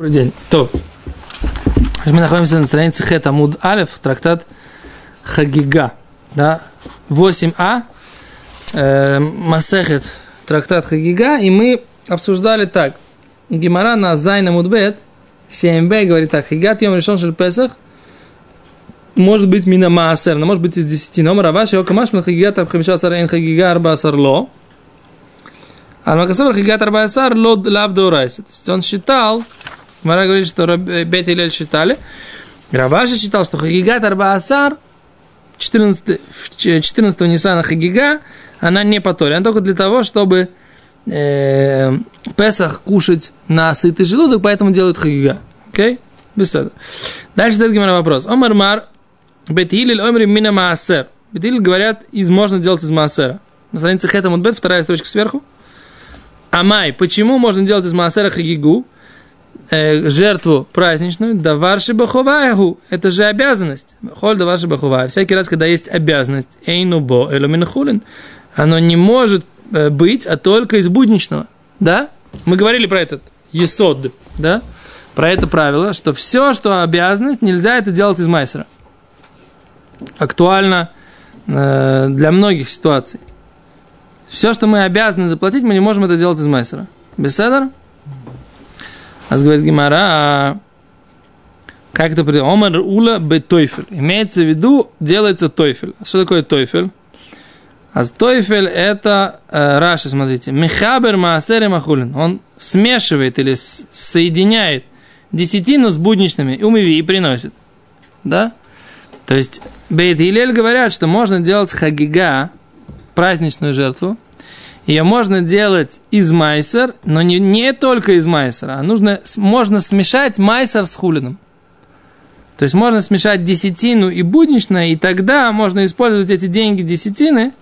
Добрый день. То. Мы находимся на странице Хет Амуд Алев, трактат Хагига. Да? 8а. Э, Масехет, трактат Хагига. И мы обсуждали так. Гимара на Зайна Мудбет 7б говорит так. Хагигат Йом решен шель Песах может быть мина маасер, но может быть из десяти. Но Раваши Окамаш Мил Хагигат Абхамиша Сарайн Хагига Арба Асарло. А Макасар Хагигат Арба Асар Лод Лав Дорайса. То есть он считал, Мара говорит, что Бет и Лель считали. Раваши считал, что Хагигат Арбаасар 14, 14 Ниссана Хагига, она не по Торе. Она только для того, чтобы э, Песах кушать на сытый желудок, поэтому делают Хагига. Окей? Okay? Беседа. Дальше дает Гимара вопрос. Омар Мар Бетилиль Омри Мина Маасер. Бетилиль говорят, из можно делать из Маасера. На странице Хетам Бет, вторая строчка сверху. Амай. Почему можно делать из Маасера Хагигу? Э, жертву праздничную, да варши бахуваягу, это же обязанность. Холь да варши бахувая. Всякий раз, когда есть обязанность, эйну бо эломинхулин, оно не может э, быть, а только из будничного. Да? Мы говорили про этот есод, да? Про это правило, что все, что обязанность, нельзя это делать из майсера. Актуально э, для многих ситуаций. Все, что мы обязаны заплатить, мы не можем это делать из майсера. Беседер? А говорит Гимара, как это придет? Омар ула бе тойфель. Имеется в виду, делается тойфель. Что такое тойфель? А тойфель это, э, Раши, смотрите, мехабер маасер махулин. Он смешивает или соединяет десятину с будничными, умыви и приносит. Да? То есть, Бейт и Илель говорят, что можно делать хагига, праздничную жертву, ее можно делать из майсер, но не, не только из майсера, а нужно, можно смешать майсер с хулином. То есть можно смешать десятину и будничное, и тогда можно использовать эти деньги десятины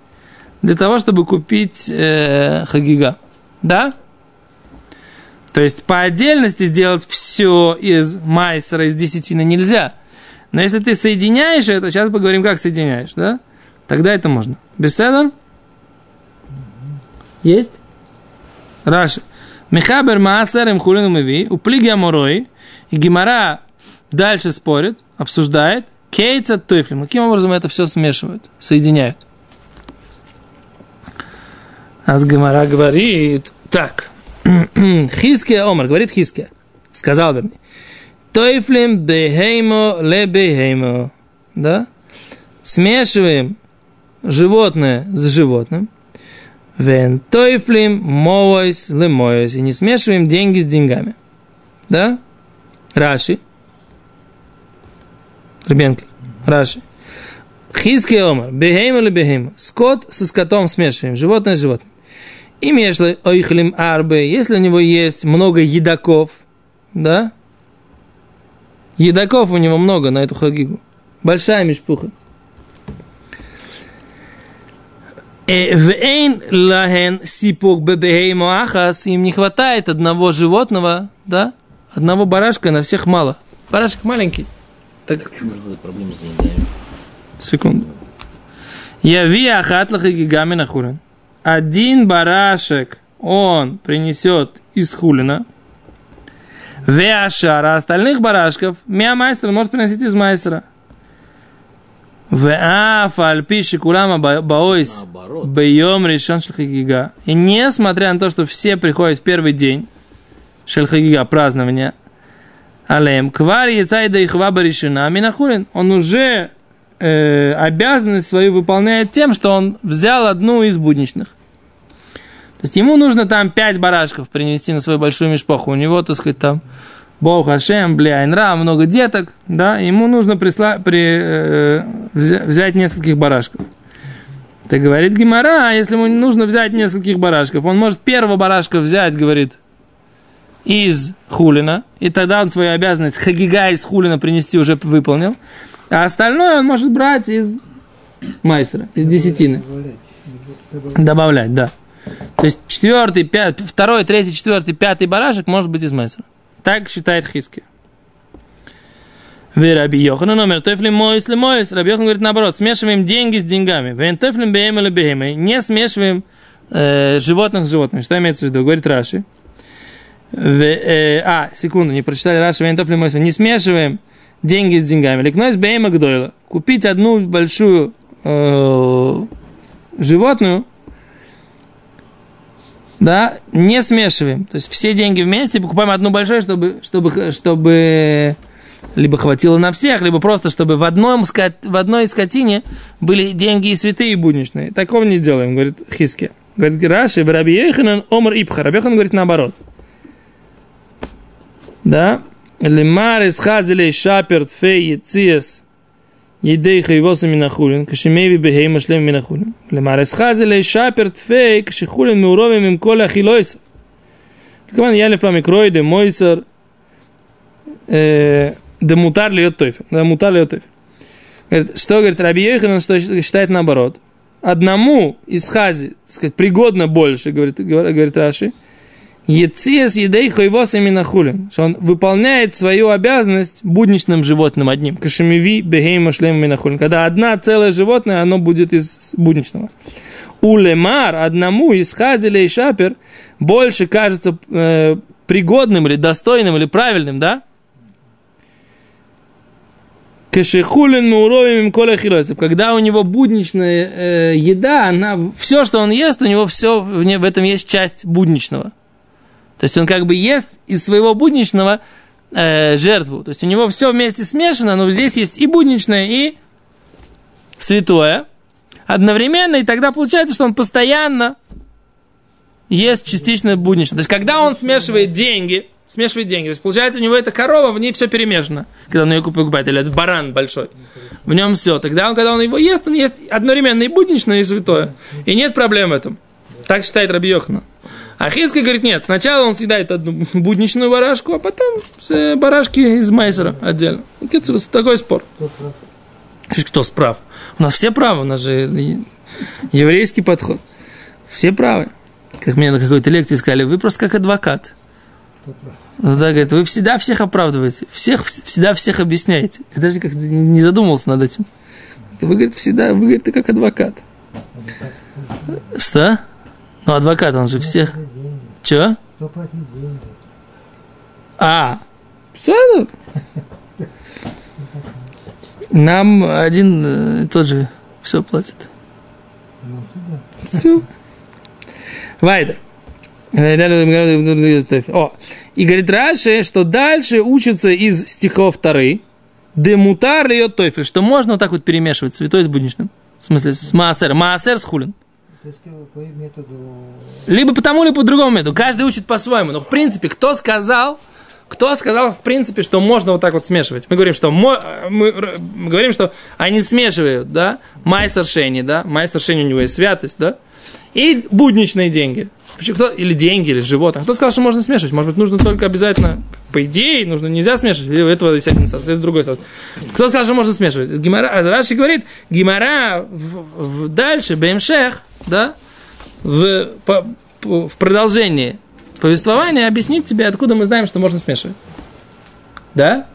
для того, чтобы купить э, хагига. Да? То есть по отдельности сделать все из майсера, из десятины нельзя. Но если ты соединяешь это, сейчас поговорим, как соединяешь, да? Тогда это можно. Беседа? Есть? Раши. Михабер Маасер им хулину меви, у плиги аморой, и Гимара дальше спорит, обсуждает, кейца туфлим. Каким образом это все смешивают, соединяют? Аз Гимара говорит, так, Хиския Омар, говорит Хиския, сказал вернее, Тойфлим бехеймо ле бехеймо, да? Смешиваем животное с животным, Вен тойфлим моойс лемойс. И не смешиваем деньги с деньгами. Да? Раши. Ребенки. Раши. Хиски омар. Бехейма или бехейма. Скот со скотом смешиваем. Животное с животным. И мешли ойхлим арбе. Если у него есть много едоков, да? Едоков у него много на эту хагигу. Большая мешпуха. Вейн лахен сипок бебехеймо ахас, им не хватает одного животного, да, одного барашка на всех мало. Барашек маленький. Так... Почему же будут проблемы с деньгами? Секунду. Я ви ахатлах и гигами на хулин. Один барашек он принесет из хулина. Веашара остальных барашков мя майстер может приносить из майстера. И несмотря на то, что все приходят в первый день шельхагига, празднования, алем, квар яцайда ихва баришина, минахулин, он уже э, обязанность свою выполняет тем, что он взял одну из будничных. То есть ему нужно там пять барашков принести на свою большую мешпаху. У него, так сказать, там Бог Хашем, Бляйнра, много деток, да, ему нужно присла, при, э, взять нескольких барашков. Так говорит Гимара, а если ему нужно взять нескольких барашков, он может первого барашка взять, говорит, из хулина, и тогда он свою обязанность хагига из хулина принести уже выполнил, а остальное он может брать из майсера, из десятины. Добавлять, добавлять да. То есть четвертый, пятый, второй, третий, четвертый, пятый барашек может быть из майсера. Так считает Хиски. Вы Раби Йохан номер тофлим моис ли моис. Раби Йохан говорит наоборот, смешиваем деньги с деньгами. Вен тофлим беем или беем. Не смешиваем э, животных с животными. Что имеется в виду? Говорит Раши. В, э, а, секунду, не прочитали Раша Вентофли Не смешиваем деньги с деньгами. Ликнось бейма гдойла. Купить одну большую э, животную, да, не смешиваем. То есть все деньги вместе, покупаем одну большую, чтобы, чтобы, чтобы либо хватило на всех, либо просто, чтобы в, одном, в одной скотине были деньги и святые, и будничные. Такого не делаем, говорит Хиски. Говорит Раши, в Омар Ипха. Раби говорит наоборот. Да? Лемар из хазилей шапер тфей яциес Едей хайвоса минахулин, кашемеви бехей машлем минахулин. Лемарес хазелей шапер тфей, кашехулин меуровим им коля ахилойсов. Кман я лефла микрой, де мойсер, де мутар льет тойфер. Да мутар льет тойфер. Говорит, что, говорит, Раби Йоханан считает наоборот. Одному из хази, так сказать, пригодно больше, говорит, говорит Раши, Ециес едей хойвос минахулин, что он выполняет свою обязанность будничным животным одним. Кашемиви бегейма шлем минахулин. Когда одна целое животное, оно будет из будничного. У лемар одному из хазиля и шапер больше кажется э, пригодным или достойным или правильным, да? Кашехулин мауровим коля Когда у него будничная э, еда, она, все, что он ест, у него все, в этом есть часть будничного. То есть он как бы ест из своего будничного э, жертву. То есть у него все вместе смешано, но здесь есть и будничное, и святое одновременно, и тогда получается, что он постоянно ест частично будничное. То есть когда он смешивает деньги, смешивает деньги. То есть, получается, у него эта корова, в ней все перемешано, когда он ее покупает, или этот баран большой. В нем все. Тогда, он, когда он его ест, он ест одновременно и будничное, и святое. И нет проблем в этом. Так считает Раби Йохана. А Хиска говорит, нет, сначала он съедает одну будничную барашку, а потом все барашки из майсера отдельно. Такой спор. Кто справ? У нас все правы, у нас же еврейский подход. Все правы. Как мне на какой-то лекции сказали, вы просто как адвокат. Ну, да, говорит, вы всегда всех оправдываете, всех, всегда всех объясняете. Я даже как-то не задумывался над этим. Вы, говорит, всегда, вы, говорит, как адвокат. Что? Ну, адвокат, он же всех... Че? Кто платит деньги? А, все. Нам один э, тот же все платит. Нам Все. Вайдер. О, и говорит Раши, что дальше учится из стихов Тары, демутар льет тойфель, что можно вот так вот перемешивать святой с будничным. В смысле, с маасер. Маасер с хулин. По методу... Либо по тому, либо по другому методу. Каждый учит по-своему. Но в принципе, кто сказал, кто сказал, в принципе, что можно вот так вот смешивать? Мы говорим, что мы, мы говорим, что они смешивают, да, майсер шени, да, майсер шени у него есть святость, да, и будничные деньги. Кто, или деньги, или животных. Кто сказал, что можно смешивать? Может быть, нужно только обязательно, по идее, нужно, нельзя смешивать. Или этого есть один сад, это другой сад. Кто сказал, что можно смешивать? Гимара, а Раши говорит, Гимара в, в, дальше, Бемшех, да, в, по, по, в продолжении повествования объяснит тебе, откуда мы знаем, что можно смешивать. Да?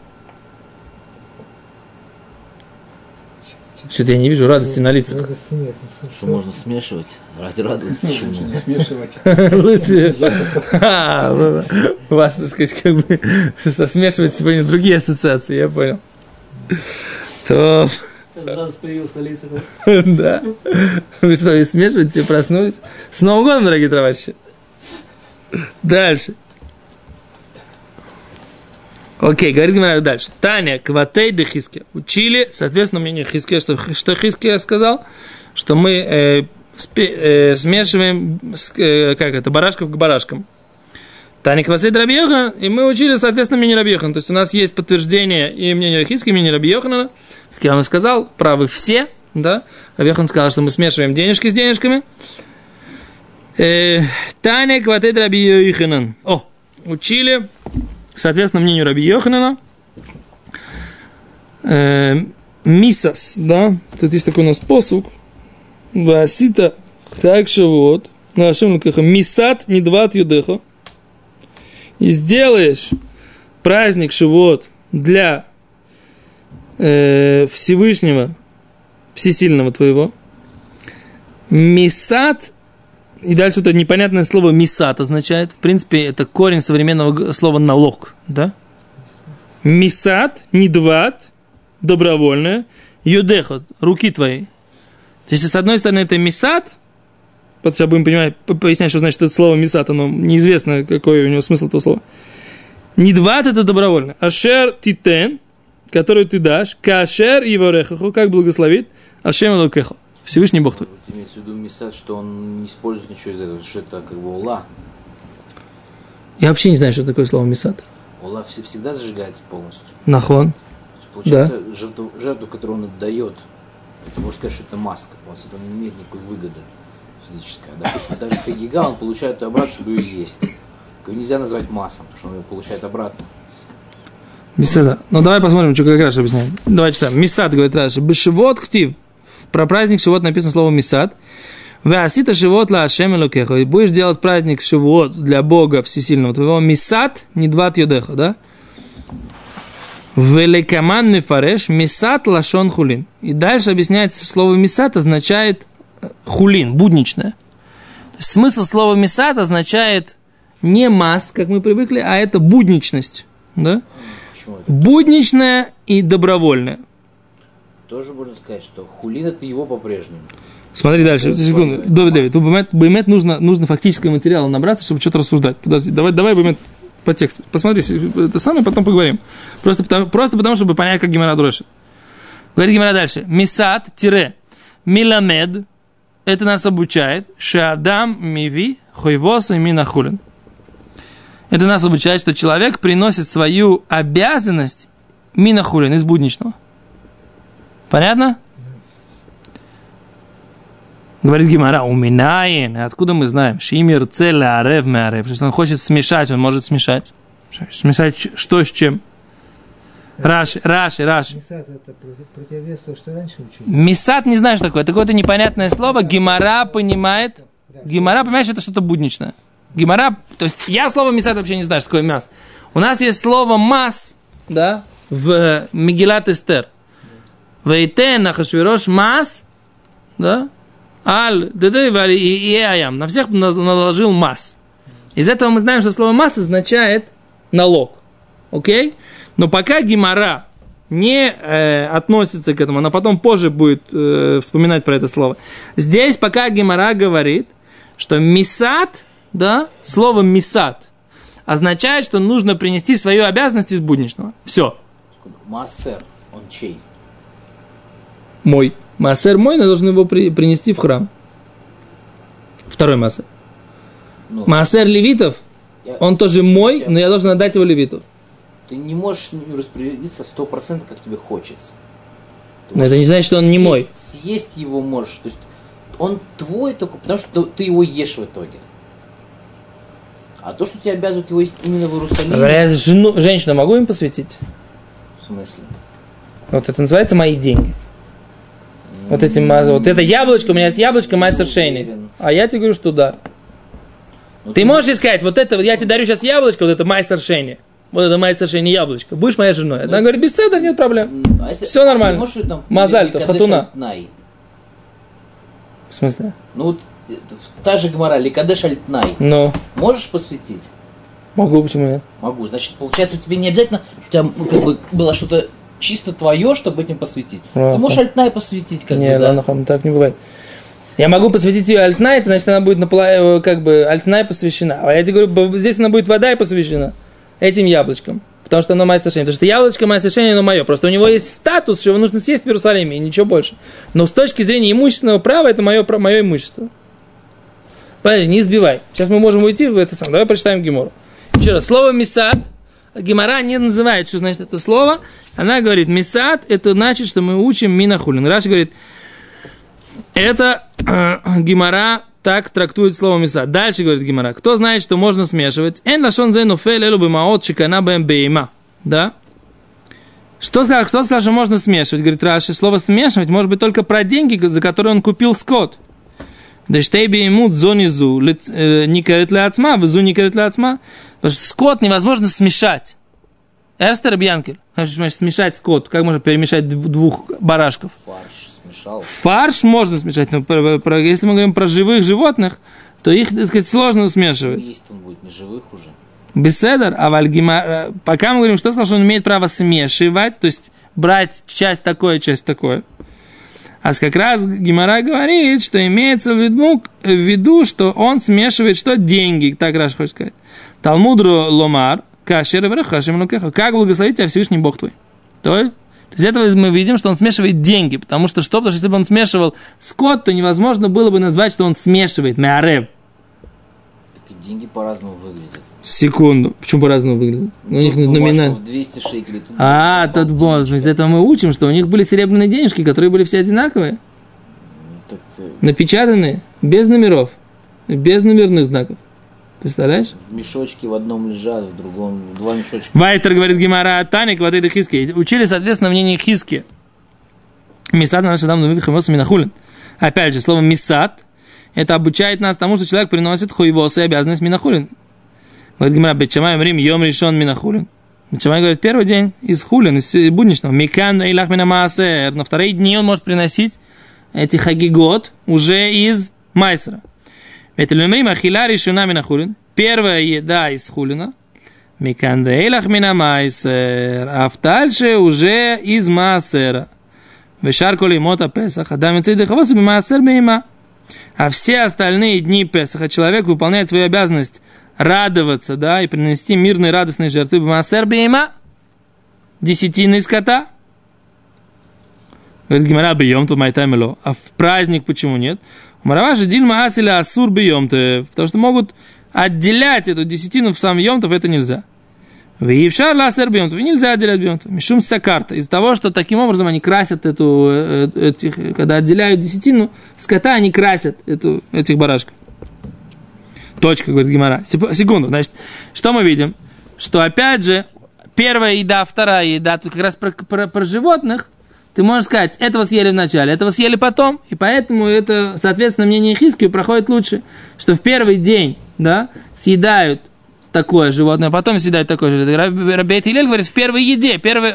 Что-то я не вижу радости на лицах. Радости нет. Что можно смешивать? Ради радости. Лучше не смешивать. Лучше. А, у вас, так сказать, как бы смешивать сегодня другие ассоциации, я понял. То... Сразу появился на лицах. Да. Вы что, смешиваете, проснулись? С Новым годом, дорогие товарищи. Дальше. Окей, говорит Гимара дальше. Таня, Кватей де Хиске. Учили, соответственно, мнение Хиске, что, что Хиске сказал, что мы э, спе, э, смешиваем, э, как это, барашков к барашкам. Таня Квасей Рабиохан, и мы учили, соответственно, мнение Рабиохан. То есть у нас есть подтверждение и мнение Хиски, и мнение Рабиохана. Как я вам сказал, правы все, да. Рабиохан сказал, что мы смешиваем денежки с денежками. Э, Таня Кватей Рабиоханан. О, учили Соответственно, мнению Раби Йоханана, э, мисас, да, тут есть такой у нас посук, Васита хак шавуот, на Ашем мисат недват юдеха, и сделаешь праздник Шивот для э, Всевышнего, Всесильного твоего, Мисат И дальше это непонятное слово «мисат» означает. В принципе, это корень современного слова «налог». Да? Мисат, недват, добровольное. Юдехот, руки твои. То есть, с одной стороны, это мисат, потому что будем понимать, по- пояснять, что значит это слово мисат, оно неизвестно, какой у него смысл этого слова. Недват это добровольно. Ашер титен, который ты дашь, кашер его рехаху, как благословит, ашем лукехо. Всевышний Бог твой. Имеется в виду Мисад, что он не использует ничего из этого, что это как бы Ула. Я вообще не знаю, что такое слово мисат. Ула вс- всегда зажигается полностью. Нахон. Получается, жертву, жертву, которую он отдает, это можно сказать, что это маска, он с этого не имеет никакой выгоды физической. А, допустим, а также Хагига, он получает ее обратно, чтобы ее есть. Ее нельзя назвать масом, потому что он ее получает обратно. מסת, да. Ну, давай посмотрим, что как Раши объясняет. Давай читаем. מסת, говорит Раши. בשבועות כתיב. Про праздник Шавуот написано слово מסת. ועשית שבועות להשם אלוקיך. И будешь делать праздник Шавуот для Бога Всесильного твоего. מסת נדבת ידך, да? ולקמן מפרש מסת לשון חולין. И дальше объясняется, слово מסת означает э, חולין, будничное. Смысл слова мисат означает не масс, как мы привыкли, а это будничность. Да? Будничное и добровольное. Тоже можно сказать, что хулин это его по-прежнему. Смотри дальше, секунду. тут Баймет, Баймет нужно, нужно фактического материала набраться, чтобы что-то рассуждать. Подожди, давай, давай Баймет по тексту. Посмотри, это самое, потом поговорим. Просто потому, просто потому чтобы понять, как Гимара дрожит. Говорит Гимара дальше. Мисат, тире, миламед, это нас обучает, шадам миви, хойвоса минахулин. Это нас обучает, что человек приносит свою обязанность минахулин из будничного. Понятно? Говорит Гимара, у Минаин, откуда мы знаем? Шимир целя арев меарев. Если он хочет смешать, он может смешать. Смешать что с чем? Раши, Раши, Раши. Мисат это про- противовес то, что раньше учили. Мисат не знаю, что такое. Это какое-то непонятное слово. Гимара понимает. Гимара понимает, что это что-то будничное. Гимара, то есть я слово мисат вообще не знаю, что такое мяс. У нас есть слово мас, да, в Мегилат Эстер. Вейтен Ахашвирош мас, да, аль, ДД, и, и аям. На всех наложил мас. Из этого мы знаем, что слово мас означает налог. Окей? Но пока Гимара не э, относится к этому, она потом позже будет э, вспоминать про это слово. Здесь пока Гимара говорит, что мисат, да, слово мисат означает, что нужно принести свою обязанность из будничного. Все. Массер, он чей? Мой. Массер мой, я должен его при- принести в храм. Второй массер. Ну, Массер левитов, я- он тоже мой, но я должен отдать его левиту. Ты не можешь распорядиться 100% как тебе хочется. Ты Но это не значит, что он не съесть- мой. Съесть его можешь. То есть он твой только потому, что ты его ешь в итоге. А то, что тебя обязывают его есть именно в Иерусалиме, Говоря, я жену, женщину могу им посвятить? в смысле? Вот это называется мои деньги. Вот эти мазы. Вот это яблочко, у меня есть яблочко, мать совершенный. уверен. А я тебе говорю, что да. Ну, Ты можешь сказать, вот это, вот я тебе дарю сейчас яблочко, вот это май совершение. Вот это май совершение яблочко. Будешь моей женой. Она говорит, без седа нет проблем. А если- Всё нормально. можешь там Мазаль-то, Ликадеш хатуна. В смысле? Ну вот в- та же гмора, Ликадеш Альтнай. Ну, Можешь посвятить? могу, почему нет? Могу. Значит, получается, тебе не обязательно, что у тебя ну, как бы было что-то чисто твое, чтобы этим посвятить. Ага. Ты можешь Альтнай посвятить, как Не, бы, да. ладно, так не бывает. Я могу посвятить ее альтнай, это значит, она будет напола- как бы альтнай посвящена. А я тебе говорю, здесь она будет вода и посвящена этим яблочком. Потому что оно мое совершение. Потому что яблочко мое совершение, оно мое. Просто у него есть статус, что его нужно съесть в Иерусалиме, и ничего больше. Но с точки зрения имущественного права, это мое, мое имущество. Подожди, не избивай. Сейчас мы можем уйти в это самое. Давай прочитаем Гемору. Еще раз. Слово «мисад» Гемора не называет, что значит это слово. Она говорит, «мисад» это значит, что мы учим минахулин. Раш говорит, это э, Гимара так трактует слово миса. Дальше говорит Гимара. Кто знает, что можно смешивать? Эн лашон зену фель элу бимаот шикана бэм бейма. Да? Что сказал, кто сказал, что можно смешивать? Говорит Раши, слово смешивать может быть только про деньги, за которые он купил скот. Да штейби ему зонизу не корит ли ацма, везу не корит ли ацма. Потому что скот невозможно смешать. Эстер Бьянкель. Значит, смешать скот. Как можно перемешать дв- двух барашков? Фарш смешал. Фарш можно смешать, но про- про- если мы говорим про живых животных, то их, так сказать, сложно смешивать. Есть он будет не живых уже. Беседер, а вальгима... Пока мы говорим, что сказал, что он имеет право смешивать, то есть брать часть такое, часть такое. А как раз Гимара говорит, что имеется в виду, в виду, что он смешивает что? Деньги, так раз хочет сказать. Талмудру ломар, кашер врахашим Как благословить тебя Всевышний Бог твой? То, то есть этого мы видим, что он смешивает деньги, потому что что? Потому что если бы он смешивал скот, то невозможно было бы назвать, что он смешивает меарев. Деньги по-разному выглядят. Секунду. Почему по-разному выглядит? У них бумажка номинально. в 200 шекелей. Тут А, тот бонус. Из этого мы учим, что у них были серебряные денежки, которые были все одинаковые, Ну, Так, э, напечатанные, без номеров, без номерных знаков. Представляешь? в мешочке в одном лежат, в другом два мешочка. Вайтер говорит Гимара Таник, вот это Хиски. Учили, соответственно, мнение Хиски. Мисад наш Минахулин. Опять же, слово Мисад, это обучает нас тому, что человек приносит хуйвосы и обязанность Минахулин. Говорит Гимара, Бетчамай Рим, Йом решен Минахулин. Бетчамай говорит, первый день из хулин, из будничного. Микан Илах Минамаасер. На вторые дни он может приносить эти хагигот уже из Майсера. Ветелемрим Ахиля решена Минахулин. Первая еда из хулина. Микандейлах Минамайсер. А в дальше уже из Маасера. Вешар коли мота Песах. Адам и хавасу Маасер Бейма. А все остальные дни Песаха человек выполняет свою обязанность радоваться, да, и принести мирные радостные жертвы. Маасер Бейма. Десятины скота. Говорит Гимара бьем то майтаймело. А в праздник почему нет? Мараваши дильма асиля асур бьем Потому что могут отделять эту десятину в сам йомтов, это нельзя. Виевшар ласер бьемтов, нельзя отделять бьемтов. Мишум сакарта. Из-за того, что таким образом они красят эту, э, э, этих, когда отделяют десятину, скота они красят эту, этих барашков. Точка, говорит Гимара. Секунду, значит, что мы видим? Что опять же, первая еда, вторая еда, тут как раз про, про- про животных, ты можешь сказать, этого съели в начале, этого съели потом, и поэтому это, соответственно, мнение Хискию проходит лучше, что в первый день, да, съедают такое животное, потом съедают такое животное. Раб- Рабейт Илель говорит, в первой еде, первый,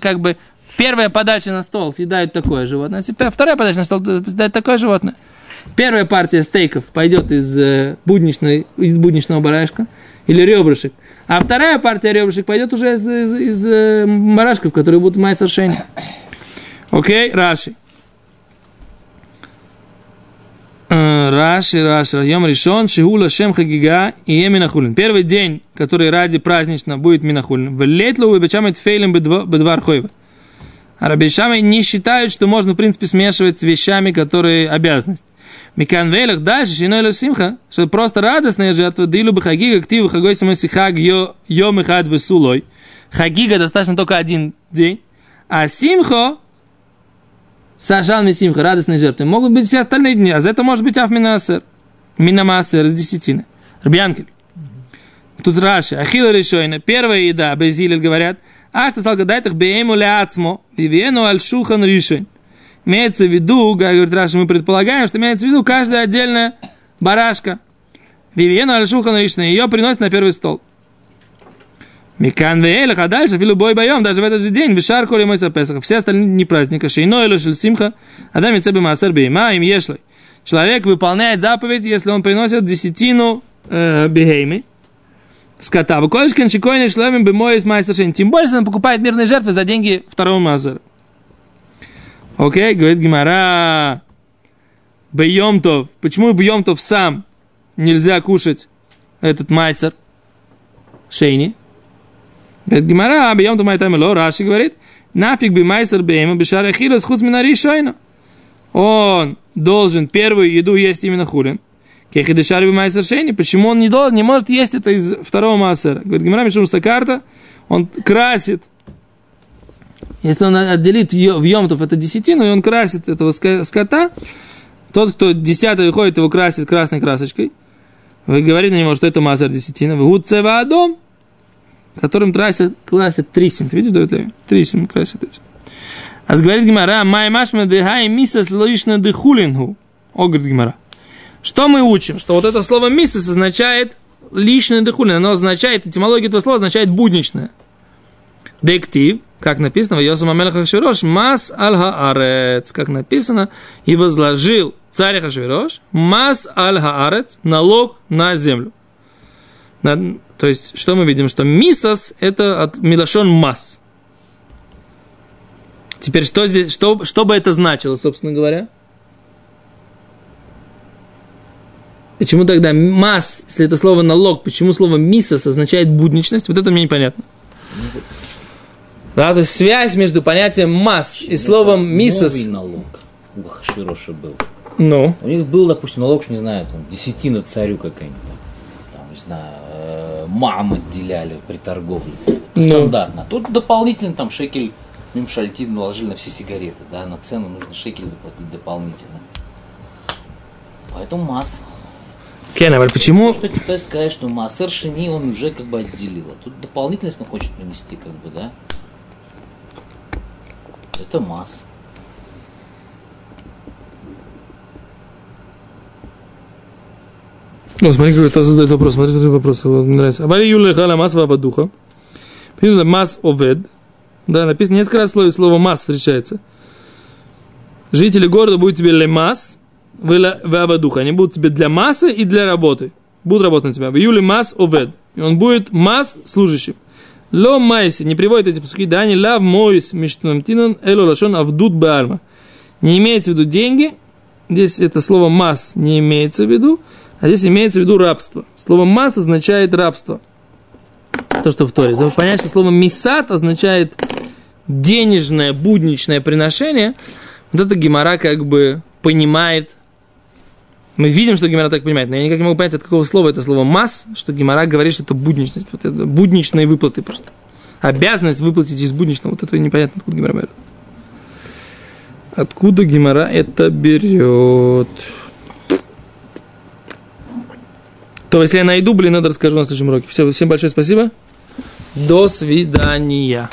как бы, первая подача на стол съедают такое животное, вторая подача на стол съедают такое животное. Первая партия стейков пойдет из, э, будничной, из будничного барашка или ребрышек, а вторая партия ребрышек пойдет уже из, из, из, э, барашков, которые будут в совершения. Окей, Раши. Э, Раши, Раши, Йом решен, Шигула Шем Хагига и Минахулин. Первый день, который ради празднично будет Минахулин. В Летлу и Бечамет Фейлем Бедвар Хойва. А Рабишамы не считают, что можно, в принципе, смешивать с вещами, которые обязанность. Микан Вейлах дальше, Шиной Симха, что просто радостная жертва, Дилу бы Хагига, Ктиву Хагой Самоси Хаг Йом и Хад Весулой. Хагига достаточно только один день. А Симхо, Сажал Симха, радостные жертвы, могут быть все остальные дни, а за это может быть Афминасер. Минамасер из десятины. Рабьянкель. Тут Раши. Ахила решойна. Первая еда, Безилель говорят, а что стал гадать их беему ляцмо, вивену аль шулхан ришень. Имеется в виду, говорит Раши, мы предполагаем, что имеется в виду каждая отдельная барашка. Вивену аль шулхан ришень. Ее приносят на первый стол. Микан веэлах, а дальше, филу бой боем, даже в этот же день, вишар коли мой Песаха, все остальные дни праздника, шейно или симха, адам и цебе маасер бейма, им ешлой. Человек выполняет заповедь, если он приносит десятину э, бейми, скота. Выколешкин чекойный шлемим бы мой из майсершин. Тем больше он покупает мирные жертвы за деньги второго мазера. Окей, говорит Гимара. Бьемтов. Почему Бьемтов сам нельзя кушать этот майсер? Шейни. Говорит Гимара, Бьемтов майтамело. Раши говорит. Нафиг бы майсер бейма бешара хилас хуц минари шойна. Он должен первую еду есть именно хулин. Кехидешари бы майсер шейни. Почему он не, должен, не может есть это из второго массера? Говорит Гимара, Мишум Сакарта. Он красит если он отделит в Йомтов это десятину, и он красит этого скота, тот, кто десятый выходит, его красит красной красочкой, вы говорите на него, что это мазар десятина, вы гуцева адом, которым красят, красят трисим. Ты видишь, Давид Леви? Трисим красят этим. А говорит Гимара, май машма дыхай мисас лоишна дыхулингу. О, говорит Гимара. Что мы учим? Что вот это слово мисас означает личное дыхулин. Оно означает, этимология этого слова означает будничное. Дектив, как написано, в Йосам Амелах Хашвирош, Мас аль Хаарец, как написано, и возложил царь Хашвирош, мас аль хаарец, налог на землю. То есть, что мы видим? Что мисас – это от милашон мас. Теперь, что здесь, что, что бы это значило, собственно говоря? Почему тогда мас, если это слово налог, почему слово мисас означает будничность? Вот это мне непонятно. Да, то есть связь между понятием масс и словом мисас. Новый налог у Хашвироша был. Ну, У них был, допустим, налог, не знаю, там, десятина царю какая-нибудь, там, там, не знаю, мам отделяли при торговле. Это Ну. стандартно. Тут дополнительно там шекель Мимшальтин наложили на все сигареты, да, на цену нужно шекель заплатить дополнительно. Поэтому масс. Кен, а почему? Что пытаешься сказать, что массер шини он уже как бы отделил. А тут дополнительность он хочет принести, как бы, да? Это масс. Ну, смотри, какой это задает вопрос. Смотри, какой вопрос. Мне нравится. Абали юля хала мас вабадуха. Написано мас овед. Да, написано несколько раз слово, слово мас встречается. Жители города будут тебе лемас, вабадуха. Они будут тебе для массы и для работы. Будут работать на тебя. В июле мас овед. И он будет мас служащим. Ло майси, не приводит эти пуски, да, не лав моис миштунамтинан эло лашон авдут баарма. Не имеется в виду деньги, здесь это слово масс не имеется в виду, а здесь имеется в виду рабство. Слово масс означает рабство. То, что в Торе. Понять, что слово мисат означает денежное, будничное приношение, вот это Гемора как бы понимает. Мы видим, что Гемора так понимает, но я никак не могу понять, от какого слова это слово масс, что Гемора говорит, что это будничность. Вот это будничные выплаты просто. Обязанность выплатить из будничного. Вот это непонятно, откуда Гемора берет. Откуда Гемора это берет? То, если я найду, блин, надо расскажу на следующем уроке. Все, всем большое спасибо. До свидания.